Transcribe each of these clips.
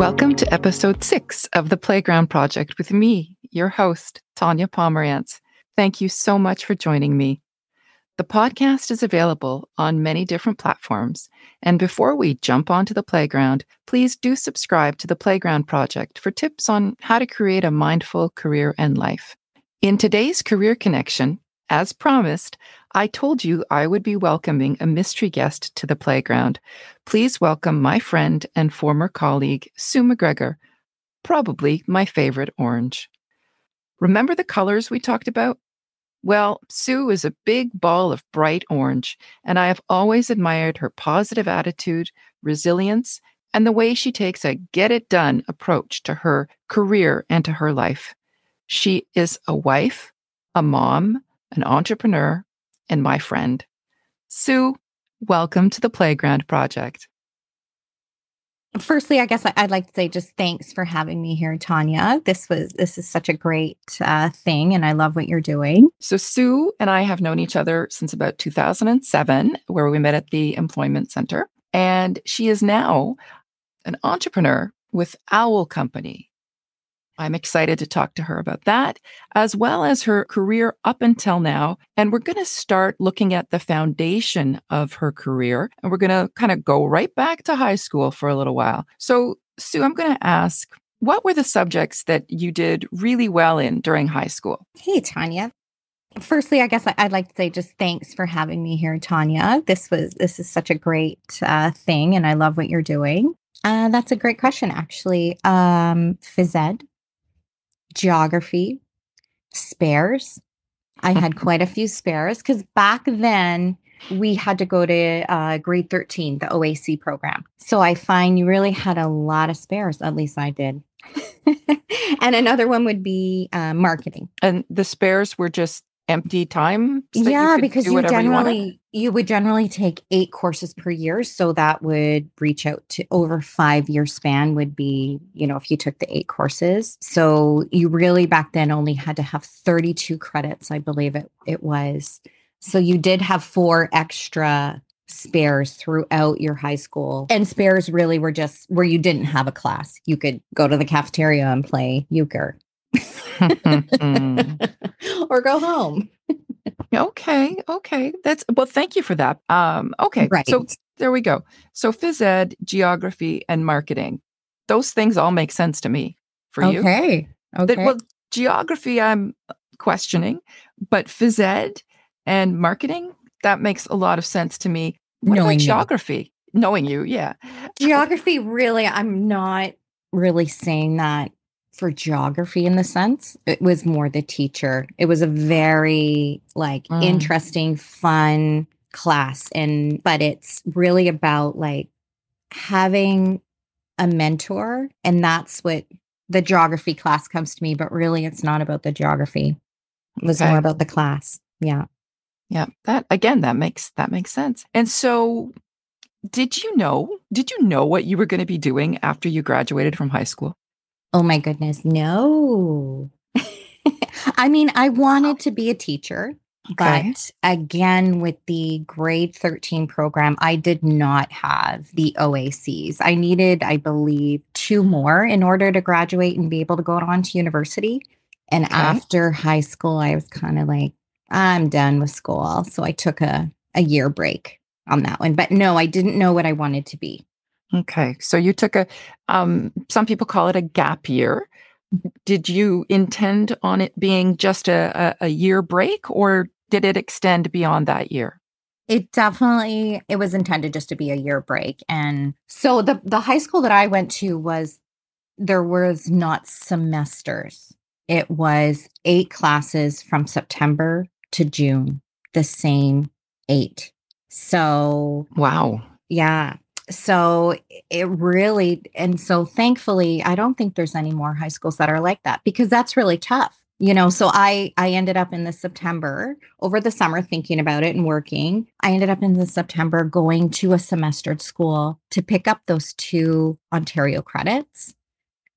Welcome to episode six of the Playground Project with me, your host, Tanya Pomerantz. Thank you so much for joining me. The podcast is available on many different platforms. And before we jump onto the playground, please do subscribe to the Playground Project for tips on how to create a mindful career and life. In today's Career Connection, as promised, I told you I would be welcoming a mystery guest to the playground. Please welcome my friend and former colleague, Sue MacGregor, probably my favorite orange. Remember the colors we talked about? Well, Sue is a big ball of bright orange, and I have always admired her positive attitude, resilience, and the way she takes a get it done approach to her career and to her life. She is a wife, a mom, an entrepreneur, and my friend. Sue, welcome to the Playground Project. Firstly, I guess I'd like to say just thanks for having me here, Tanya. This was this is such a great uh, thing, and I love what you're doing. So Sue and I have known each other since about 2007, where we met at the Employment Center, and she is now an entrepreneur with Owl Company, I'm excited to talk to her about that, as well as her career up until now. And we're going to start looking at the foundation of her career. And we're going to kind of go right back to high school for a little while. So, Sue, I'm going to ask what were the subjects that you did really well in during high school? Hey, Tanya. Firstly, I guess I'd like to say just thanks for having me here, Tanya. This was this is such a great uh, thing, and I love what you're doing. Uh, that's a great question, actually. Um, phys ed geography, spares. I had quite a few spares because back then we had to go to uh, grade 13, the OAC program. So I find you really had a lot of spares, at least I did. and another one would be uh, marketing. And the spares were just empty time? Yeah, you because you generally you, you, would generally take eight courses per year. So that would reach out to over five year span would be, you know, if you took the eight courses. So you really back then only had to have 32 credits, I believe it it was. So you did have four extra spares throughout your high school. And spares really were just where you didn't have a class. You could go to the cafeteria and play euchre or go home. okay, okay. That's well, thank you for that. Um, okay, right. so there we go. So phys ed, geography, and marketing. Those things all make sense to me for you. Okay. Okay. Well, geography I'm questioning, but phys ed and marketing, that makes a lot of sense to me. What knowing geography? Knowing you, yeah. Geography, really, I'm not really saying that for geography in the sense it was more the teacher. It was a very like mm. interesting fun class and but it's really about like having a mentor and that's what the geography class comes to me but really it's not about the geography. It was okay. more about the class. Yeah. Yeah that again that makes that makes sense. And so did you know did you know what you were going to be doing after you graduated from high school Oh my goodness, no. I mean, I wanted to be a teacher, okay. but again, with the grade 13 program, I did not have the OACs. I needed, I believe, two more in order to graduate and be able to go on to university. And okay. after high school, I was kind of like, I'm done with school. So I took a, a year break on that one. But no, I didn't know what I wanted to be. Okay. So you took a, um, some people call it a gap year. Did you intend on it being just a, a, a year break or did it extend beyond that year? It definitely it was intended just to be a year break. And so the the high school that I went to was there was not semesters. It was eight classes from September to June, the same eight. So wow. Yeah so it really and so thankfully i don't think there's any more high schools that are like that because that's really tough you know so i i ended up in the september over the summer thinking about it and working i ended up in the september going to a semestered school to pick up those two ontario credits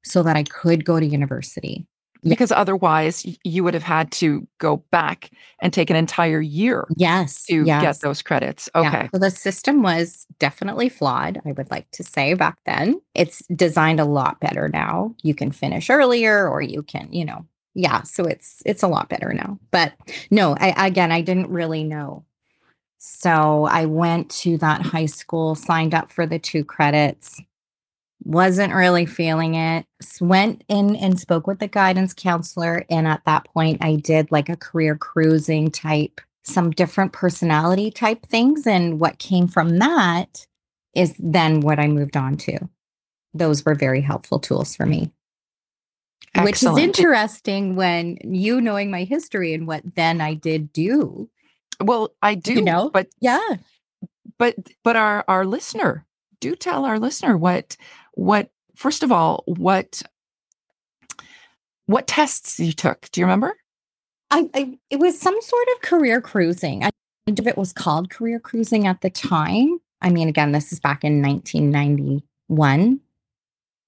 so that i could go to university. Because otherwise you would have had to go back and take an entire year Yes. to yes. get those credits. Yeah. Okay. So the system was definitely flawed, I would like to say back then. It's designed a lot better now. You can finish earlier or you can, you know, yeah, so it's it's a lot better now. But no, I again I didn't really know. So I went to that high school, signed up for the two credits. Wasn't really feeling it. Went in and spoke with the guidance counselor and at that point I did like a career cruising type some different personality type things. And what came from that is then what I moved on to. Those were very helpful tools for me. Which is interesting when you knowing my history and what then I did do. Well, I do know? but Yeah. but but our our listener do tell our listener what what first of all what what tests you took do you remember I, I it was some sort of career cruising. I think it was called career cruising at the time. I mean, again, this is back in 1991.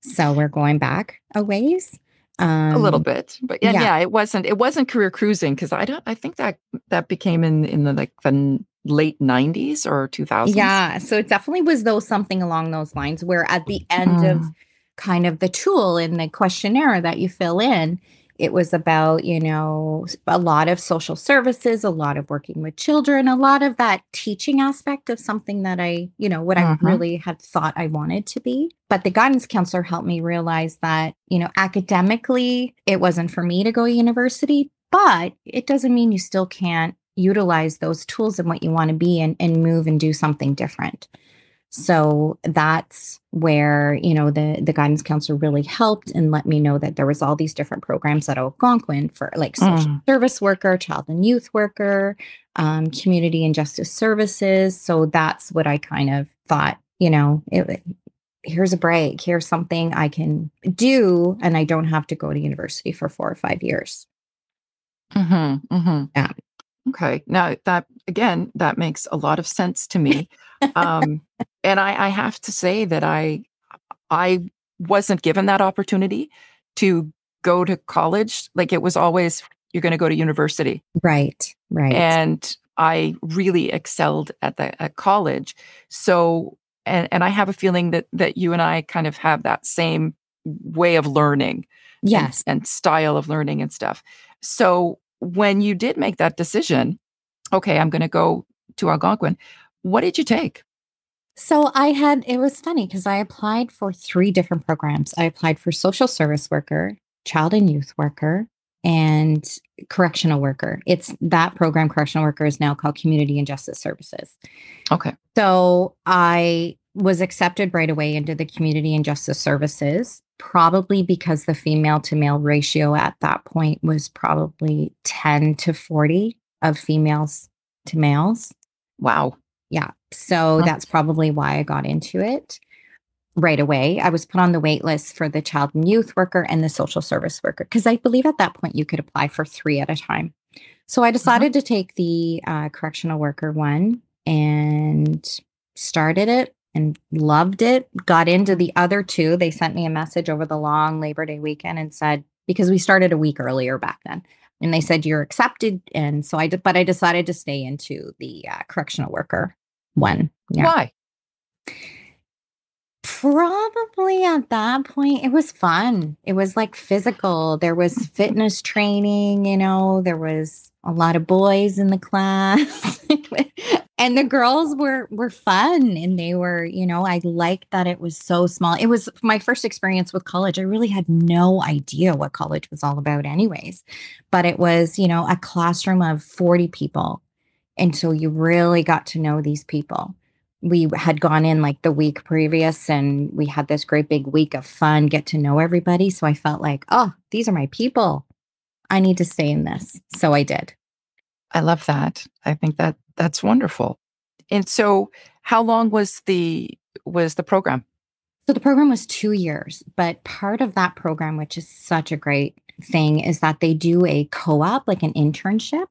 So we're going back a ways. Um, a little bit but yeah, yeah. yeah it wasn't it wasn't career cruising because i don't i think that that became in in the like the late 90s or 2000s Yeah. So it definitely was though something along those lines where at the end of Mm. kind of the tool in the questionnaire that you fill in, it was about, you know, a lot of social services, a lot of working with children, a lot of that teaching aspect of something that I, you know, what Mhm. I really had thought I wanted to be. But the guidance counselor helped me realize that, you know, academically, it wasn't for me to go to university, but it doesn't mean you still can't utilize those tools and what you want to be and, and move and do something different. So that's where, you know, the the guidance counselor really helped and let me know that there was all these different programs at Algonquin for like social Mm. service worker, child and youth worker, um, community and justice services. So that's what I kind of thought, you know, it, here's a break, here's something I can do, and I don't have to go to university for four or five years. mm-hmm, mm-hmm. Yeah. Okay now that again that makes a lot of sense to me um and i i have to say that i i wasn't given that opportunity to go to college like it was always you're going to go to university Right, right. and I really excelled at the at college. So and and I have a feeling that that you and I kind of have that same way of learning and- yes. and, style of learning and stuff. So when you did make that decision, okay, I'm going to go to Algonquin. What did you take? So I had, it was funny because I applied for three different programs. I applied for social service worker, child and youth worker, and correctional worker. It's that program, correctional worker, is now called community and justice services. Okay. So I was accepted right away into the community and justice services, probably because the female to male ratio at that point was probably 10 to 40 of females to males. Wow. Yeah. So that's probably why I got into it right away. I was put on the wait list for the child and youth worker and the social service worker because I believe at that point you could apply for three at a time. So I decided to take the uh, correctional worker one and started it and loved it. Got into the other two. They sent me a message over the long Labor Day weekend and said, because we started a week earlier back then. And they said you're accepted, and so I did. But I decided to stay into the uh, correctional worker one. Yeah, Why? probably at that point it was fun. It was like physical. There was fitness training. You know, there was a lot of boys in the class, and the girls were were fun. And they were, you know, I liked that it was so small. It was my first experience with college. I really had no idea what college was all about, anyways. But it was, you know, a classroom of forty people and so you really got to know these people. We had gone in like the week previous and we had this great big week of fun, get to know everybody. So I felt like, oh, these are my people. I need to stay in this. So I did. I love that. I think that that's wonderful. And so how long was the was the program? So the program was two years, but part of that program, which is such a great thing, is that they do a co op, like an internship.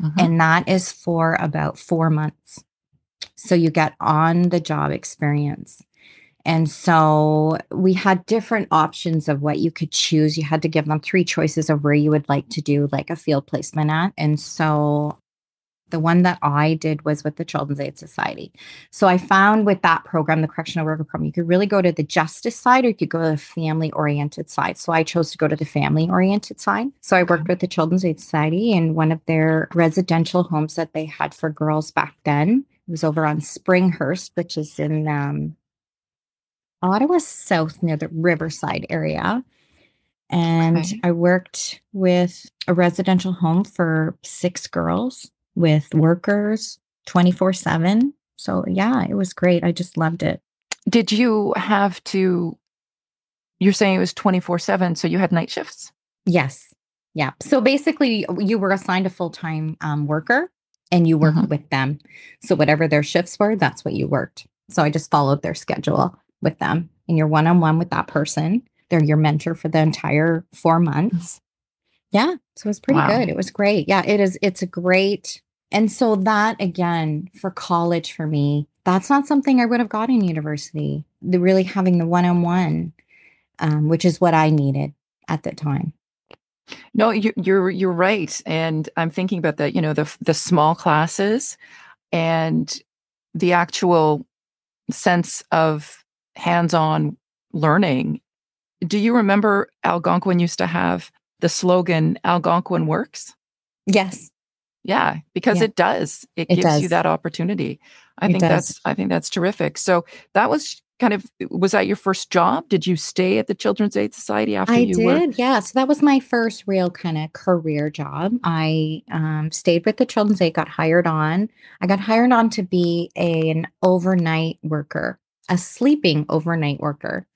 Mhm. and that is for about four months. So you get on the job experience. And so we had different options of what you could choose. You had to give them three choices of where you would like to do like a field placement at. And so the one that I did was with the Children's Aid Society. So I found with that program, the correctional worker program, you could really go to the justice side or you could go to the family oriented side. So I chose to go to the family oriented side. So I worked with the Children's Aid Society in one of their residential homes that they had for girls back then. It was over on Springhurst, which is in um, Ottawa South near the Riverside area. And okay. I worked with a residential home for six girls with workers 24 7. So, yeah, it was great. I just loved it. Did you have to? You're saying it was 24 7. So you had night shifts? Yes. Yeah. So basically, you were assigned a full time um, worker and you worked mm-hmm. with them. So, whatever their shifts were, that's what you worked. So, I just followed their schedule with them and you're one on one with that person. They're your mentor for the entire four months. Yeah. So it was pretty wow. good. It was great. Yeah. It is. It's a great. And so that again for college for me, that's not something I would have got in university. The really having the one on one, which is what I needed at the time. No, you, you're you're right, and I'm thinking about that. You know, the the small classes and the actual sense of hands-on learning. Do you remember Algonquin used to have the slogan Algonquin works? Yes. Yeah, because yeah. it does. It, it gives does. you that opportunity. I it think does. that's I think that's terrific. So that was kind of was that your first job? Did you stay at the Children's Aid Society after I you did, were? yeah. So that was my first real kind of career job. I um, stayed with the Children's Aid, got hired on. I got hired on to be a, an overnight worker a sleeping overnight worker.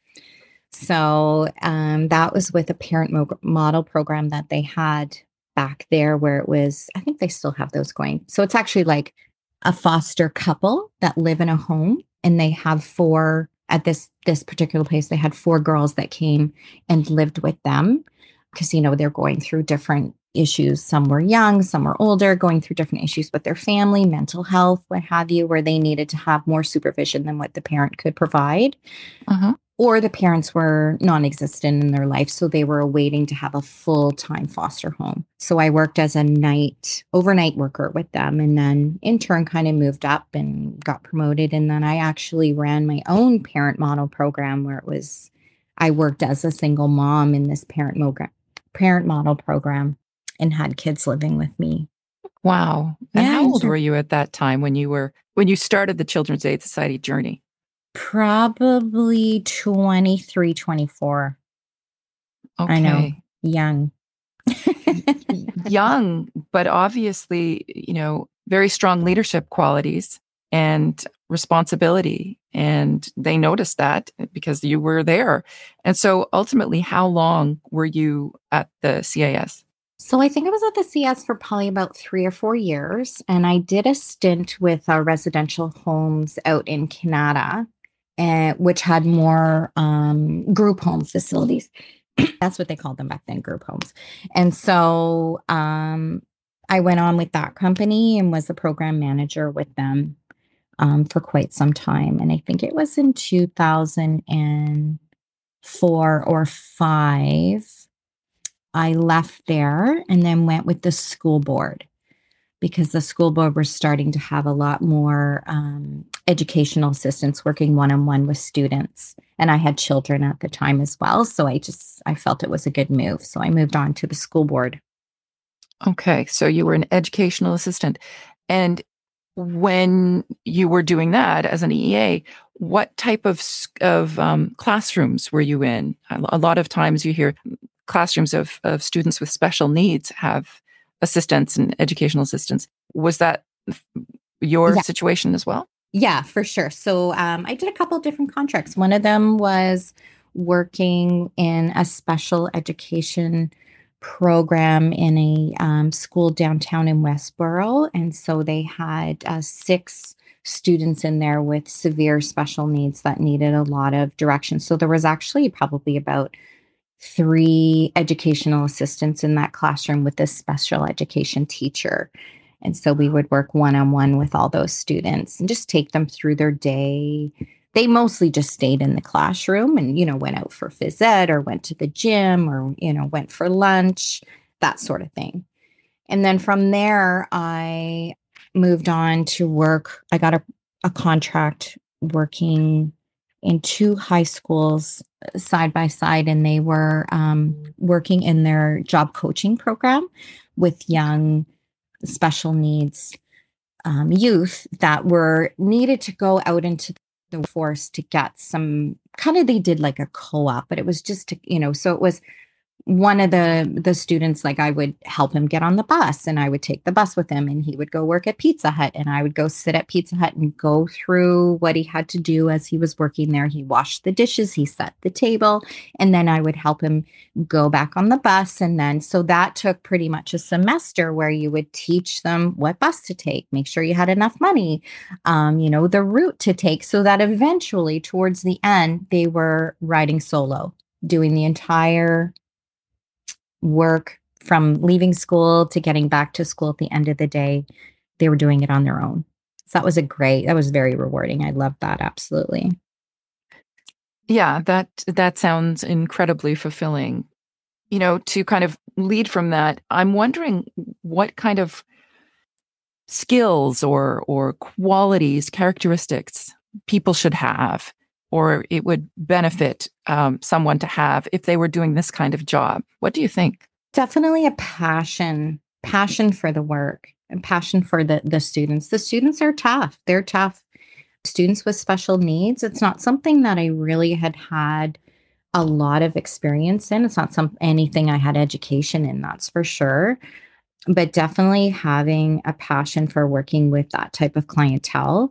So um, that was with a parent mo- model program that they had back there, where it was, I think they still have those going. So it's actually like a foster couple that live in a home and they have four at this this particular place they had four girls that came and lived with them because you know they're going through different issues. Some were young, some were older, going through different issues with their family, mental health, what have you, where they needed to have more supervision than what the parent could provide. Uh-huh. Or the parents were non existent in their life. So they were waiting to have a full time foster home. So I worked as a night, overnight worker with them. And then in turn, kind of moved up and got promoted. And then I actually ran my own parent model program where it was, I worked as a single mom in this parent, mo- parent model program and had kids living with me. Wow. And yeah, how old were you at that time when you were when you started the Children's Aid Society journey? Probably 23, 24. Okay. I know. Young. young, but obviously, you know, very strong leadership qualities and responsibility. And they noticed that because you were there. And so ultimately, how long were you at the CAS? So I think I was at the CS for probably about three or four years, and I did a stint with our residential homes out in Canada, uh, which had more um, group home facilities. That's what they called them back then, group homes. And so um, I went on with that company and was the program manager with them um, for quite some time. And I think it was in 2004 or five I left there and then went with the school board because the school board was starting to have a lot more um, educational assistants working one-on-one with students. And i had children at the time as well. So i just i felt it was a good move. So i moved on to the school board. Okay. So you were an educational assistant. And when you were doing that as an eea what type of of um, classrooms were you in? A lot of times you hear classrooms of, of students with special needs have assistants and educational assistance. Was that your yeah. situation as well? Yeah, for sure. So um, I did a couple different contracts. One of them was working in a special education program in a um, school downtown in Westboro. And so they had uh, six students in there with severe special needs that needed a lot of direction. So there was actually probably about three educational assistants in that classroom with this special education teacher. And so we would work one on one with all those students and just take them through their day, they mostly just stayed in the classroom and, you know, went out for phys ed or went to the gym or, you know, went for lunch, that sort of thing. And then from there, I moved on to work. I got a, a contract working in two high schools uh, side by side, and they were um, working in their job coaching program with young special needs um, youth that were needed to go out into the force to get some kind of they did like a co-op but it was just to, you know so it was one of the the students like i would help him get on the bus and i would take the bus with him and he would go work at pizza hut and i would go sit at pizza hut and go through what he had to do as he was working there. He washed the dishes he set the table and then i would help him go back on the bus. And then so that took pretty much a semester where you would teach them what bus to take make sure you had enough money um, you know the route to take so that eventually towards the end they were riding solo doing the entire work from leaving school to getting back to school at the end of the day, they were doing it on their own. So that was a great, that was very rewarding. I loved that absolutely. Yeah, that that sounds incredibly fulfilling. You know, to kind of lead from that, I'm wondering what kind of skills or or qualities, characteristics people should have or it would benefit um, someone to have if they were doing this kind of job. What do you think? Definitely a passion, passion for the work and passion for the, the students. The students are tough. They're tough. Students with special needs, it's not something that I really had had a lot of experience in. It's not some anything I had education in, that's for sure. But definitely having a passion for working with that type of clientele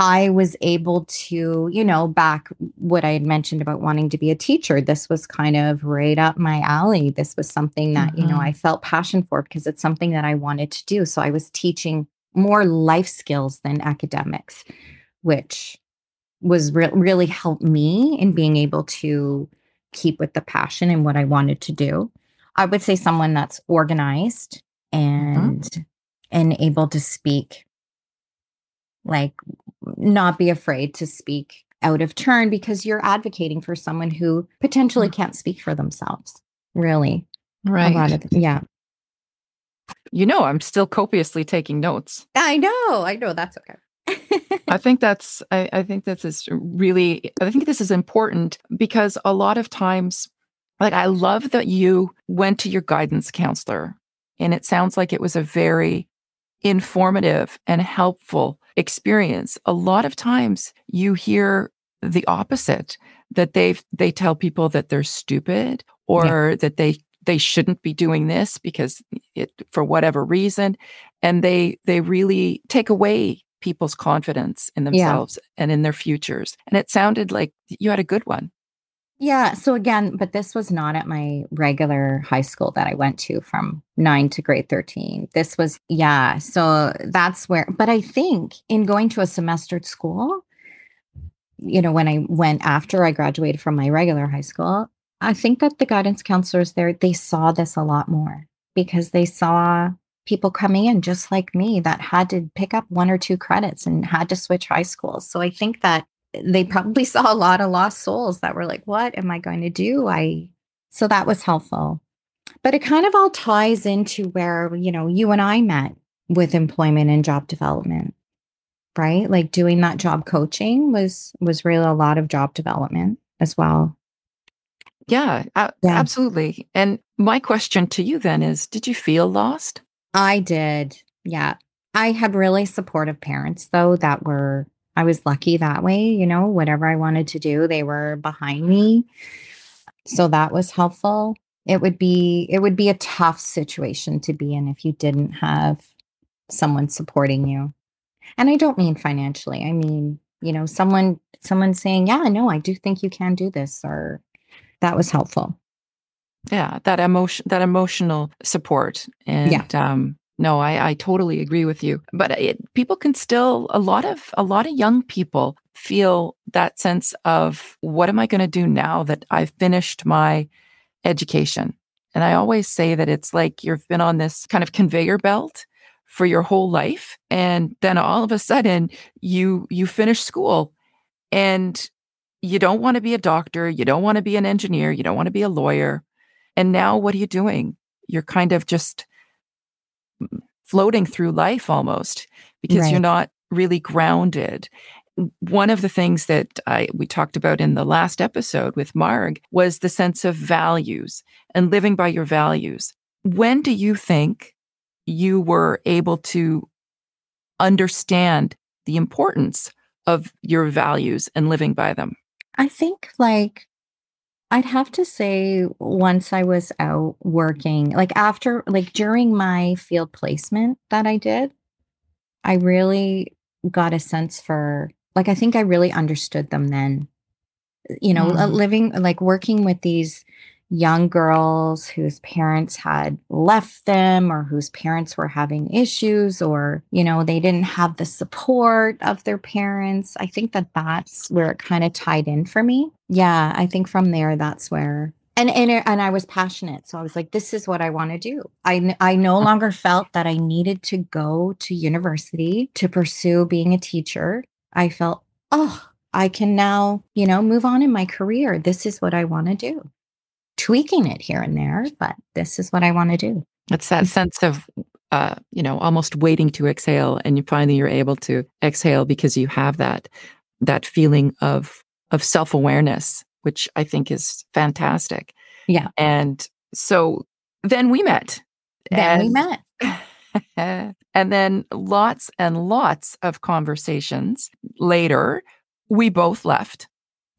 I was able to, you know, back what I had mentioned about wanting to be a teacher. This was kind of right up my alley. This was something that, mm-hmm. you know, mm-hmm. I felt passion for because it's something that I wanted to do. So I was teaching more life skills than academics, which was re- really helped me in being able to keep with the passion and what I wanted to do. I would say someone that's organized mm-hmm. and mm-hmm. and able to speak like not be afraid to speak out of turn because you're advocating for someone who potentially mm. can't speak for themselves. Really. Right. A lot of, yeah. You know, I'm still copiously taking notes. I know. I know. That's okay. I think that's I, I think this is really I think this is important because a lot of times like I love that you went to your guidance counselor and it sounds like it was a very informative and helpful experience, a lot of times you hear the opposite that they they tell people that they're stupid or yeah. that they they shouldn't be doing this because it for whatever reason and they they really take away people's confidence in themselves yeah. and in their futures and it sounded like you had a good one yeah. So again, but this was not at my regular high school that I went to from nine to grade 13. This was, yeah. So that's where, but I think in going to a semestered school, you know, when I went after I graduated from my regular high school, I think that the guidance counselors there, they saw this a lot more because they saw people coming in just like me that had to pick up one or two credits and had to switch high schools. So I think that they probably saw a lot of lost souls that were like, what am I going to do? I, so that was helpful. But it kind of all ties into where, you know, you and I met with employment and job development, right? Like doing that job coaching was, was really a lot of job development as well. Yeah, yeah, absolutely. And my question to you then is Did you feel lost? I did. Yeah. I had really supportive parents, though, that were I was lucky that way, you know, whatever I wanted to do, they were behind me. So that was helpful. It would be it would be a tough situation to be in if you didn't have someone supporting you. And I don't mean financially. I mean, you know, someone someone saying, "Yeah, no, I do think you can do this," or that was helpful. Yeah, that emotion that emotional support and yeah. um no, I, I totally agree with you. But it, people can still a lot of a lot of young people feel that sense of what am I going to do now that I've finished my education? And I always say that it's like you've been on this kind of conveyor belt for your whole life and then all of a sudden you you finish school And you don't want to be a doctor, you don't want to be an engineer, you don't want to be a lawyer. And now what are you doing? You're kind of just floating through life almost because Right. you're not really grounded. One of the things that I we talked about in the last episode with Marg was the sense of values and living by your values. When do you think you were able to understand the importance of your values and living by them? I think like I'd have to say once I was out working, like after like during my field placement that I did, I really got a sense for like I think I really understood them then. You know, uh, Mm. living like working with these young girls whose parents had left them or whose parents were having issues or you know they didn't have the support of their parents. I think that that's where it kind of tied in for me. Yeah i think from there that's where and and, and i was passionate. So i was like this is what i want to do. I I no uh-huh. longer felt that i needed to go to university to pursue being a teacher. I felt oh i can now you know move on in my career. This is what i want to do tweaking it here and there, but this is what I want to do. It's that sense of, uh, you know, almost waiting to exhale, and you finally you're able to exhale because you have that that feeling of of self awareness, which I think is fantastic. Yeah. And so then we met. Then we met. and then lots and lots of conversations later, we both left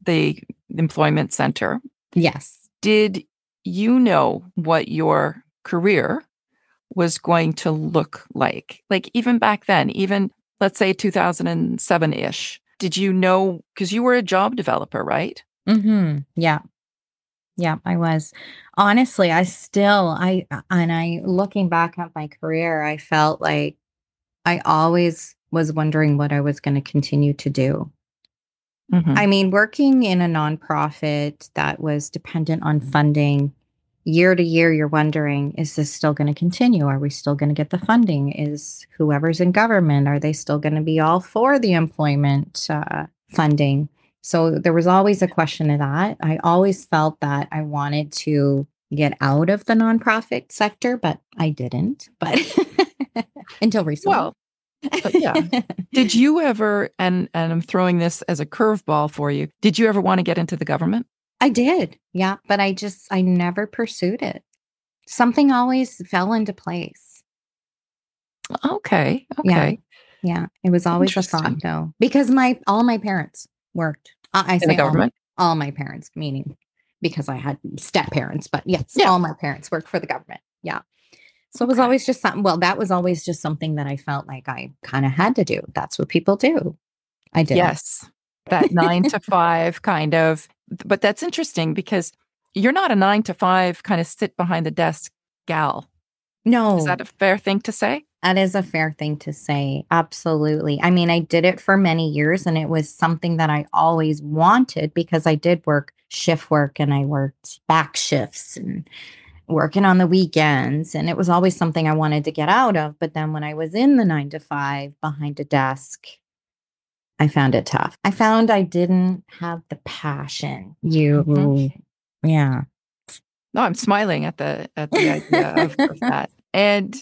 the employment center. Yes. Did you know what your career was going to look like? Like, even back then, even let's say 2007 ish, did you know? Because you were a job developer, right? Mm-hmm. Yeah. Yeah, I was. Honestly, I still I and I looking back at my career, I felt like I always was wondering what I was going to continue to do. Mhm. I mean, working in a nonprofit that was dependent on funding year to year, you're wondering, is this still going to continue? Are we still going to get the funding? Is whoever's in government, are they still going to be all for the employment uh, funding? So there was always a question of that. I always felt that I wanted to get out of the nonprofit sector, but I didn't. But until recently. Well, but yeah. Did you ever, and, and I'm throwing this as a curveball for you, did you ever want to get into the government? I did. Yeah. But I just, I never pursued it. Something always fell into place. Okay. Okay. Yeah. Yeah. It was always a thought though, because my, all my parents worked. I, I say the all government? All, my parents, meaning because I had step parents, but yes, Yeah. all my parents worked for the government. Yeah. So it was Okay. always just something, well, that was always just something that I felt like I kind of had to do. That's what people do. I did. Yes. That nine to five kind of, but that's interesting because you're not a nine to five kind of sit behind the desk gal. No. Is that a fair thing to say? That is a fair thing to say. Absolutely. I mean, I did it for many years and it was something that I always wanted because I did work shift work and I worked back shifts and working on the weekends. And it was always something I wanted to get out of. But then when I was in the nine to five behind a desk, I found it tough. I found I didn't have the passion. You, Mhm. yeah. No, I'm smiling at the at the idea of, of that. And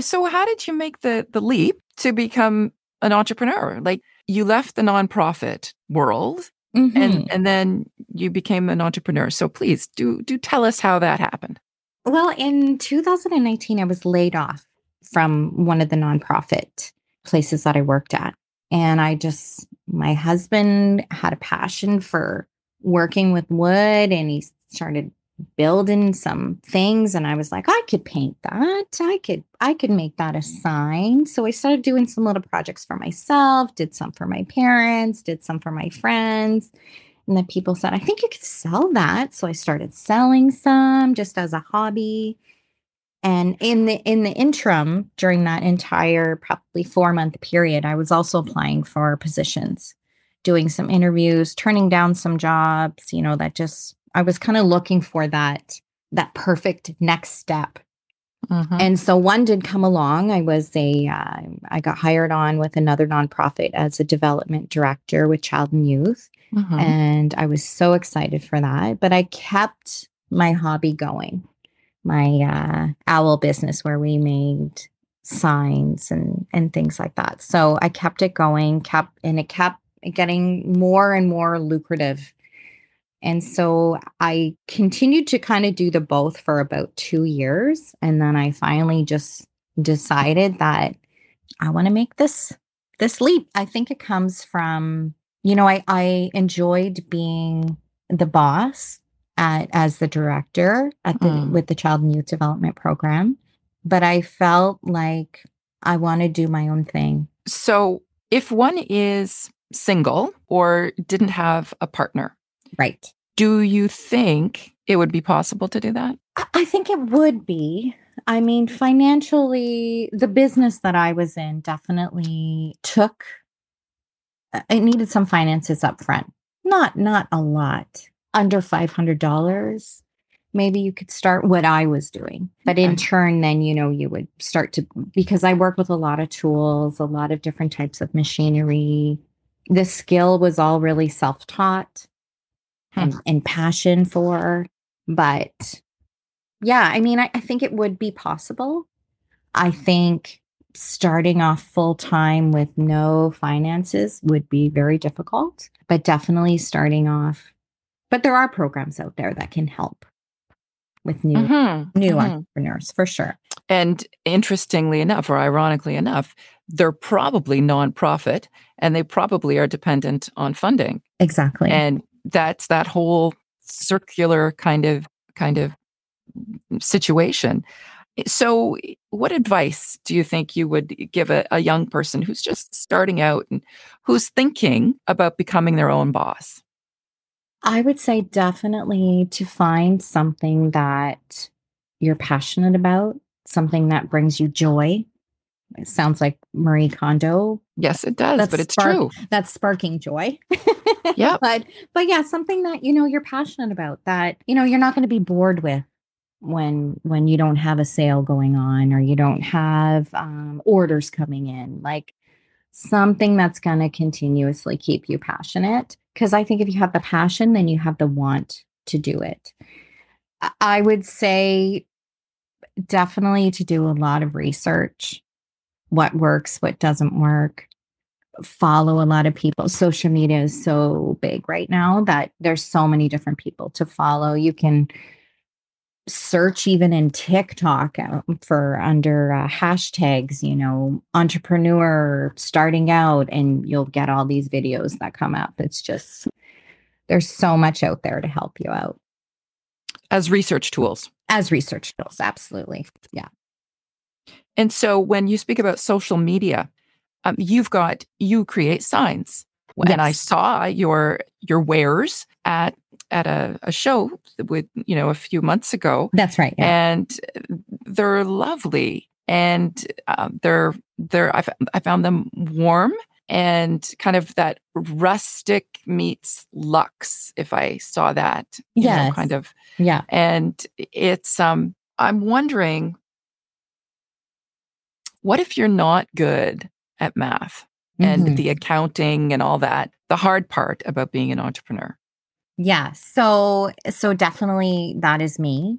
so, how did you make the the leap to become an entrepreneur? Like you left the nonprofit world, Mhm. and and then you became an entrepreneur. So please do do tell us how that happened. Well, in 2019, I was laid off from one of the nonprofit places that I worked at. And I just, my husband had a passion for working with wood and he started building some things. And I was like I could paint that. I could I could make that a sign. So I started doing some little projects for myself did some for my parents did some for my friends and then people said, I think you could sell that. So I started selling some just as a hobby. And in the in the interim, during that entire probably four month period, I was also applying for positions, doing some interviews, turning down some jobs, you know, that just I was kind of looking for that that perfect next step Mm-hmm. And so one did come along. I was a, uh, I got hired on with another nonprofit as a development director with child and youth. Mm-hmm. And I was so excited for that. But I kept my hobby going, my uh, owl business where we made signs and and things like that. So I kept it going, kept and it kept getting more and more lucrative. And so I continued to kind of do the both for about 2 years and then I finally just decided that I want to make this this leap. I think it comes from you know, I I enjoyed being the boss at as the director at the mm. with the child and youth development program but I felt like I want to do my own thing. So, if one is single or didn't have a partner, right? Do you think it would be possible to do that? I think it would be. I mean, financially, the business that I was in definitely took uh, it needed some finances up front. Not not a lot. Under $500 maybe you could start what I was doing. But in turn, then, you know, you would start to, because I work with a lot of tools, a lot of different types of machinery. The skill was all really self taught hmm. and, and, passion for. But yeah, I mean, I, I think it would be possible. I think starting off full time with no finances would be very difficult, but definitely starting off. But there are programs out there that can help with new mm-hmm. new mm-hmm. entrepreneurs for sure. And interestingly enough, or ironically enough, they're probably nonprofit and they probably are dependent on funding. Exactly. And that's that whole circular kind of kind of situation. So, what advice do you think you would give a, a young person who's just starting out and who's thinking about becoming their own boss? I would say definitely to find something that you're passionate about, something that brings you joy. It sounds like Marie Kondo. Yes, it does, that's but it's spark, true. That's sparking joy. yeah. But but yeah, something that you know you're passionate about that, you know, you're not going to be bored with when when you don't have a sale going on or you don't have um, orders coming in. Like something that's going to continuously keep you passionate. Because I think if you have the passion, then you have the want to do it. I would say definitely to do a lot of research what works, what doesn't work. Follow a lot of people. Social media is so big right now that there's so many different people to follow. You can search even in TikTok uh, for under uh, hashtags, you know, entrepreneur starting out, and you'll get all these videos that come up. It's just, there's so much out there to help you out. As research tools. As research tools, absolutely. Yeah. And so when you speak about social media, um, you've got, you create signs. When yes. I saw your your wares at at a, a show with you know a few months ago. That's right. Yeah. And they're lovely, and uh, they're they're I, I found them warm and kind of that rustic meets luxe. If I saw that, yeah, kind of yeah. And it's um, I'm wondering, what if you're not good at math? And mm-hmm. the accounting and all that the hard part about being an entrepreneur yeah. So, so definitely that is me.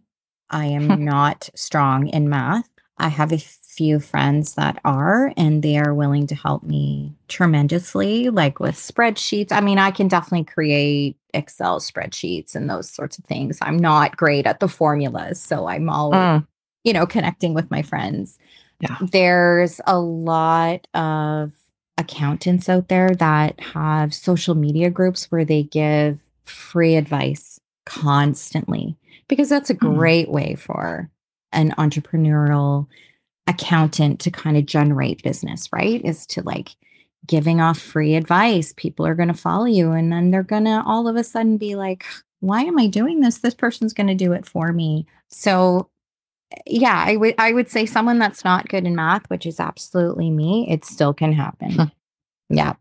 I am not strong in math. I have a few friends that are, and they are willing to help me tremendously, like with spreadsheets. I mean, I can definitely create Excel spreadsheets and those sorts of things. I'm not great at the formulas. So I'm always, mm. you know, connecting with my friends. Yeah. There's a lot of accountants out there that have social media groups where they give free advice constantly because that's a hmm. great mm. way for an entrepreneurial accountant to kind of generate business, right? Is to like giving off free advice. People are going to follow you and then they're going to all of a sudden be like, why am I doing this? This person's going to do it for me. So yeah, I would I would say someone that's not good in math, which is absolutely me, it still can happen. yeah.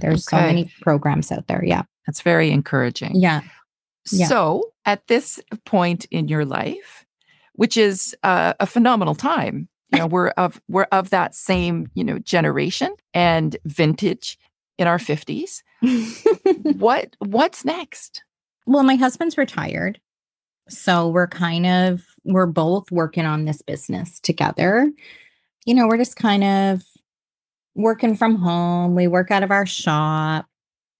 There's okay. so many programs out there. Yeah. That's very encouraging. Yeah. yeah. So, at this point in your life, which is uh, a phenomenal time. You know, we're of we're of that same you know generation and vintage in our fifties. what what's next? Well, my husband's retired, so we're kind of we're both working on this business together. You know, we're just kind of working from home. We work out of our shop.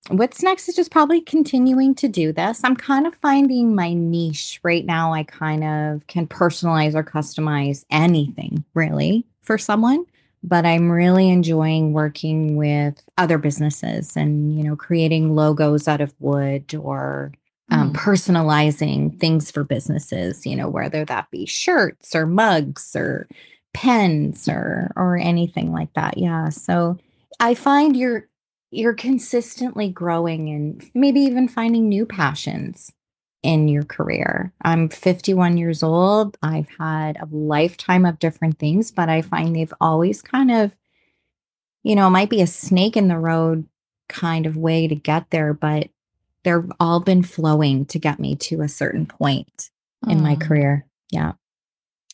What's next is just probably continuing to do this. I'm kind of finding my niche right now. I kind of can personalize or customize anything really for someone, but I'm really enjoying working with other businesses and, you know, creating logos out of wood or um, mm. personalizing things for businesses, you know, whether that be shirts or mugs or pens or or anything like that. Yeah. So I find you're you're consistently growing and maybe even finding new passions in your career. I'm 51 years old. I've had a lifetime of different things, but I find they've always kind of, you know, it might be a snake in the road kind of way to get there, but they've all been flowing to get me to a certain point in my career. Yeah.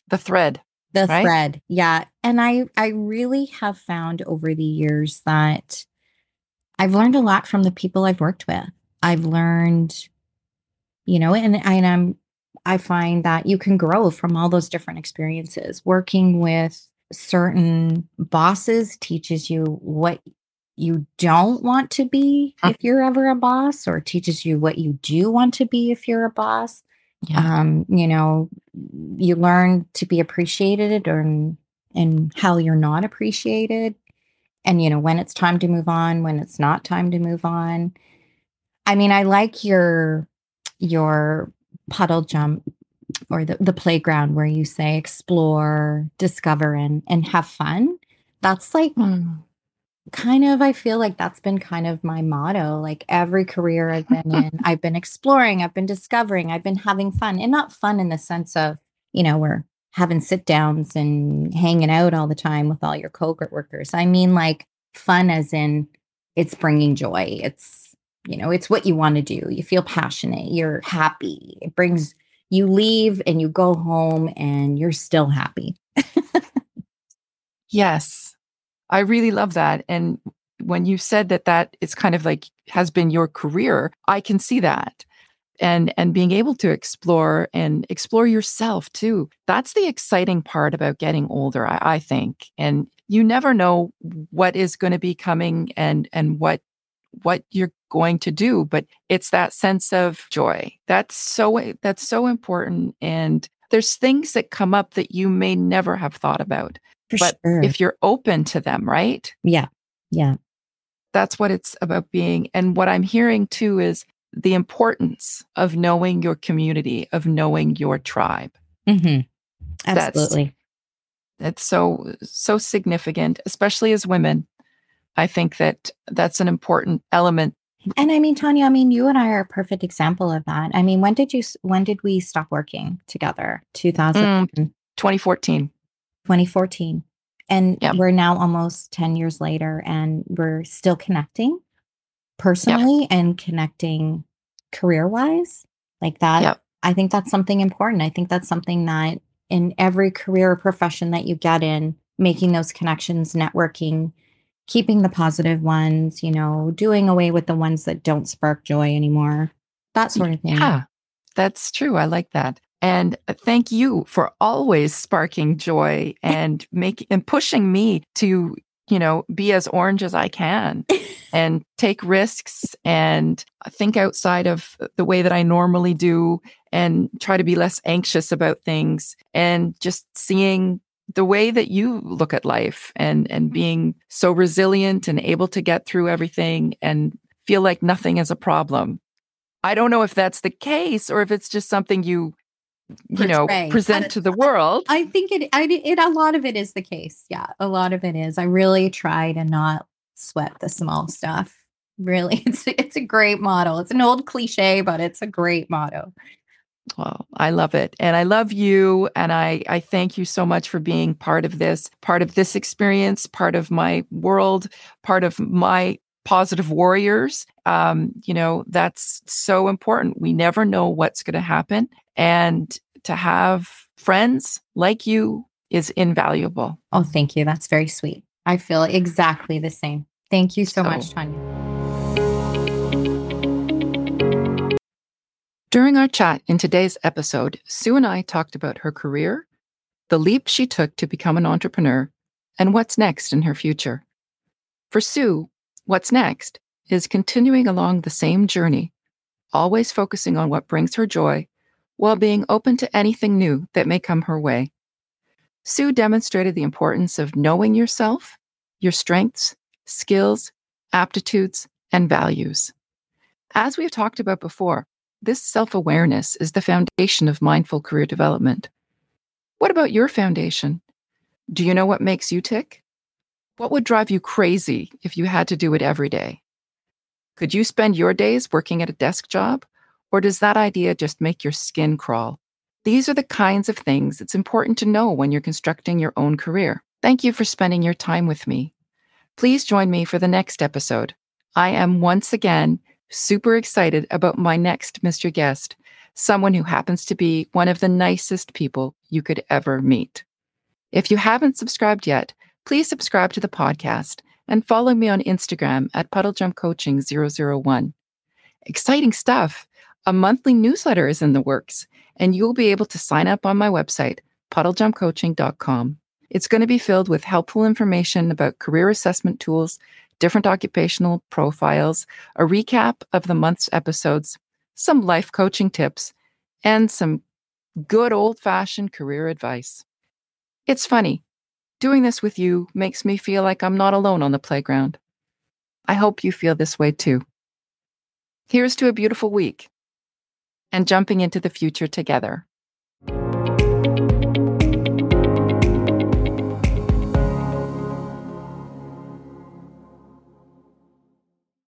The thread the right? thread yeah and i i really have found over the years that i've learned a lot from the people i've worked with i've learned you know and, and i'm i find that you can grow from all those different experiences working with certain bosses teaches you what you don't want to be if you're ever a boss or teaches you what you do want to be if you're a boss yeah. Um, you know, you learn to be appreciated or and how you're not appreciated. And you know, when it's time to move on, when it's not time to move on. I mean, I like your your puddle jump or the, the playground where you say explore, discover and and have fun. That's like mm kind of i feel like that's been kind of my motto like every career i've been in i've been exploring i've been discovering i've been having fun and not fun in the sense of you know we're having sit downs and hanging out all the time with all your co-workers. I mean like fun as in it's bringing joy it's you know it's what you want to do you feel passionate you're happy it brings you leave and you go home and you're still happy. Yes I really love that. And when you said that that is kind of like has been your career, I can see that. And and being able to explore and explore yourself too. That's the exciting part about getting older, I, I think. And you never know what is going to be coming and and what what you're going to do, but it's that sense of joy. That's so that's so important. And there's things that come up that you may never have thought about. For but sure. if you're open to them, right? Yeah. Yeah. That's what it's about being. And what I'm hearing too is the importance of knowing your community, of knowing your tribe. Mm-hmm. Absolutely. That's, that's so, so significant, especially as women. I think that that's an important element. And I mean, Tanya, I mean, you and I are a perfect example of that. I mean, when did you, when did we stop working together? 2000? Mm, 2014. 2014. And yep. we're now almost 10 years later and we're still connecting personally yep. and connecting career wise like that. Yep. I think that's something important. I think that's something that in every career or profession that you get in, making those connections, networking, keeping the positive ones, you know, doing away with the ones that don't spark joy anymore, that sort of thing. Yeah, that's true. I like that. And thank you for always sparking joy and making and pushing me to, you know, be as orange as I can and take risks and think outside of the way that I normally do and try to be less anxious about things and just seeing the way that you look at life and and mm-hmm. being so resilient and able to get through everything and feel like nothing is a problem. I don't know if that's the case or if it's just something you you know present to the world i think it, I, it a lot of it is the case yeah a lot of it is i really try to not sweat the small stuff really it's it's a great model it's an old cliche but it's a great motto well, I love it. And I love you. And I, I thank you so much for being part of this, part of this experience, part of my world, part of my positive warriors. Um, you know, that's so important. We never know what's going to happen. And to have Friends like you is invaluable. Oh, thank you. That's very sweet. I feel exactly the same. Thank you so, so much, Tanya. During our chat in today's episode, Sue and I talked about her career, the leap she took to become an entrepreneur, and what's next in her future. For Sue, what's next is continuing along the same journey, always focusing on what brings her joy while being open to anything new that may come her way. Sue demonstrated the importance of knowing yourself, your strengths, skills, aptitudes, and values. As we've talked about before, this self awareness is the foundation of mindful career development. What about your foundation? Do you know what makes you tick? What would drive you crazy if you had to do it every day? Could you spend your days working at a desk job? Or does that idea just make your skin crawl? These are the kinds of things it's important to know when you're constructing your own career. Thank you for spending your time with me. Please join me for the next episode. I am once again super excited about my next Mr. Guest, someone who happens to be one of the nicest people you could ever meet. If you haven't subscribed yet, please subscribe to the podcast and follow me on Instagram at puddlejumpcoaching001. Exciting stuff! A monthly newsletter is in the works, and you'll be able to sign up on my website, puddlejumpcoaching.com. It's going to be filled with helpful information about career assessment tools, different occupational profiles, a recap of the month's episodes, some life coaching tips, and some good old fashioned career advice. It's funny, doing this with you makes me feel like I'm not alone on the playground. I hope you feel this way too. Here's to a beautiful week and jumping into the future together.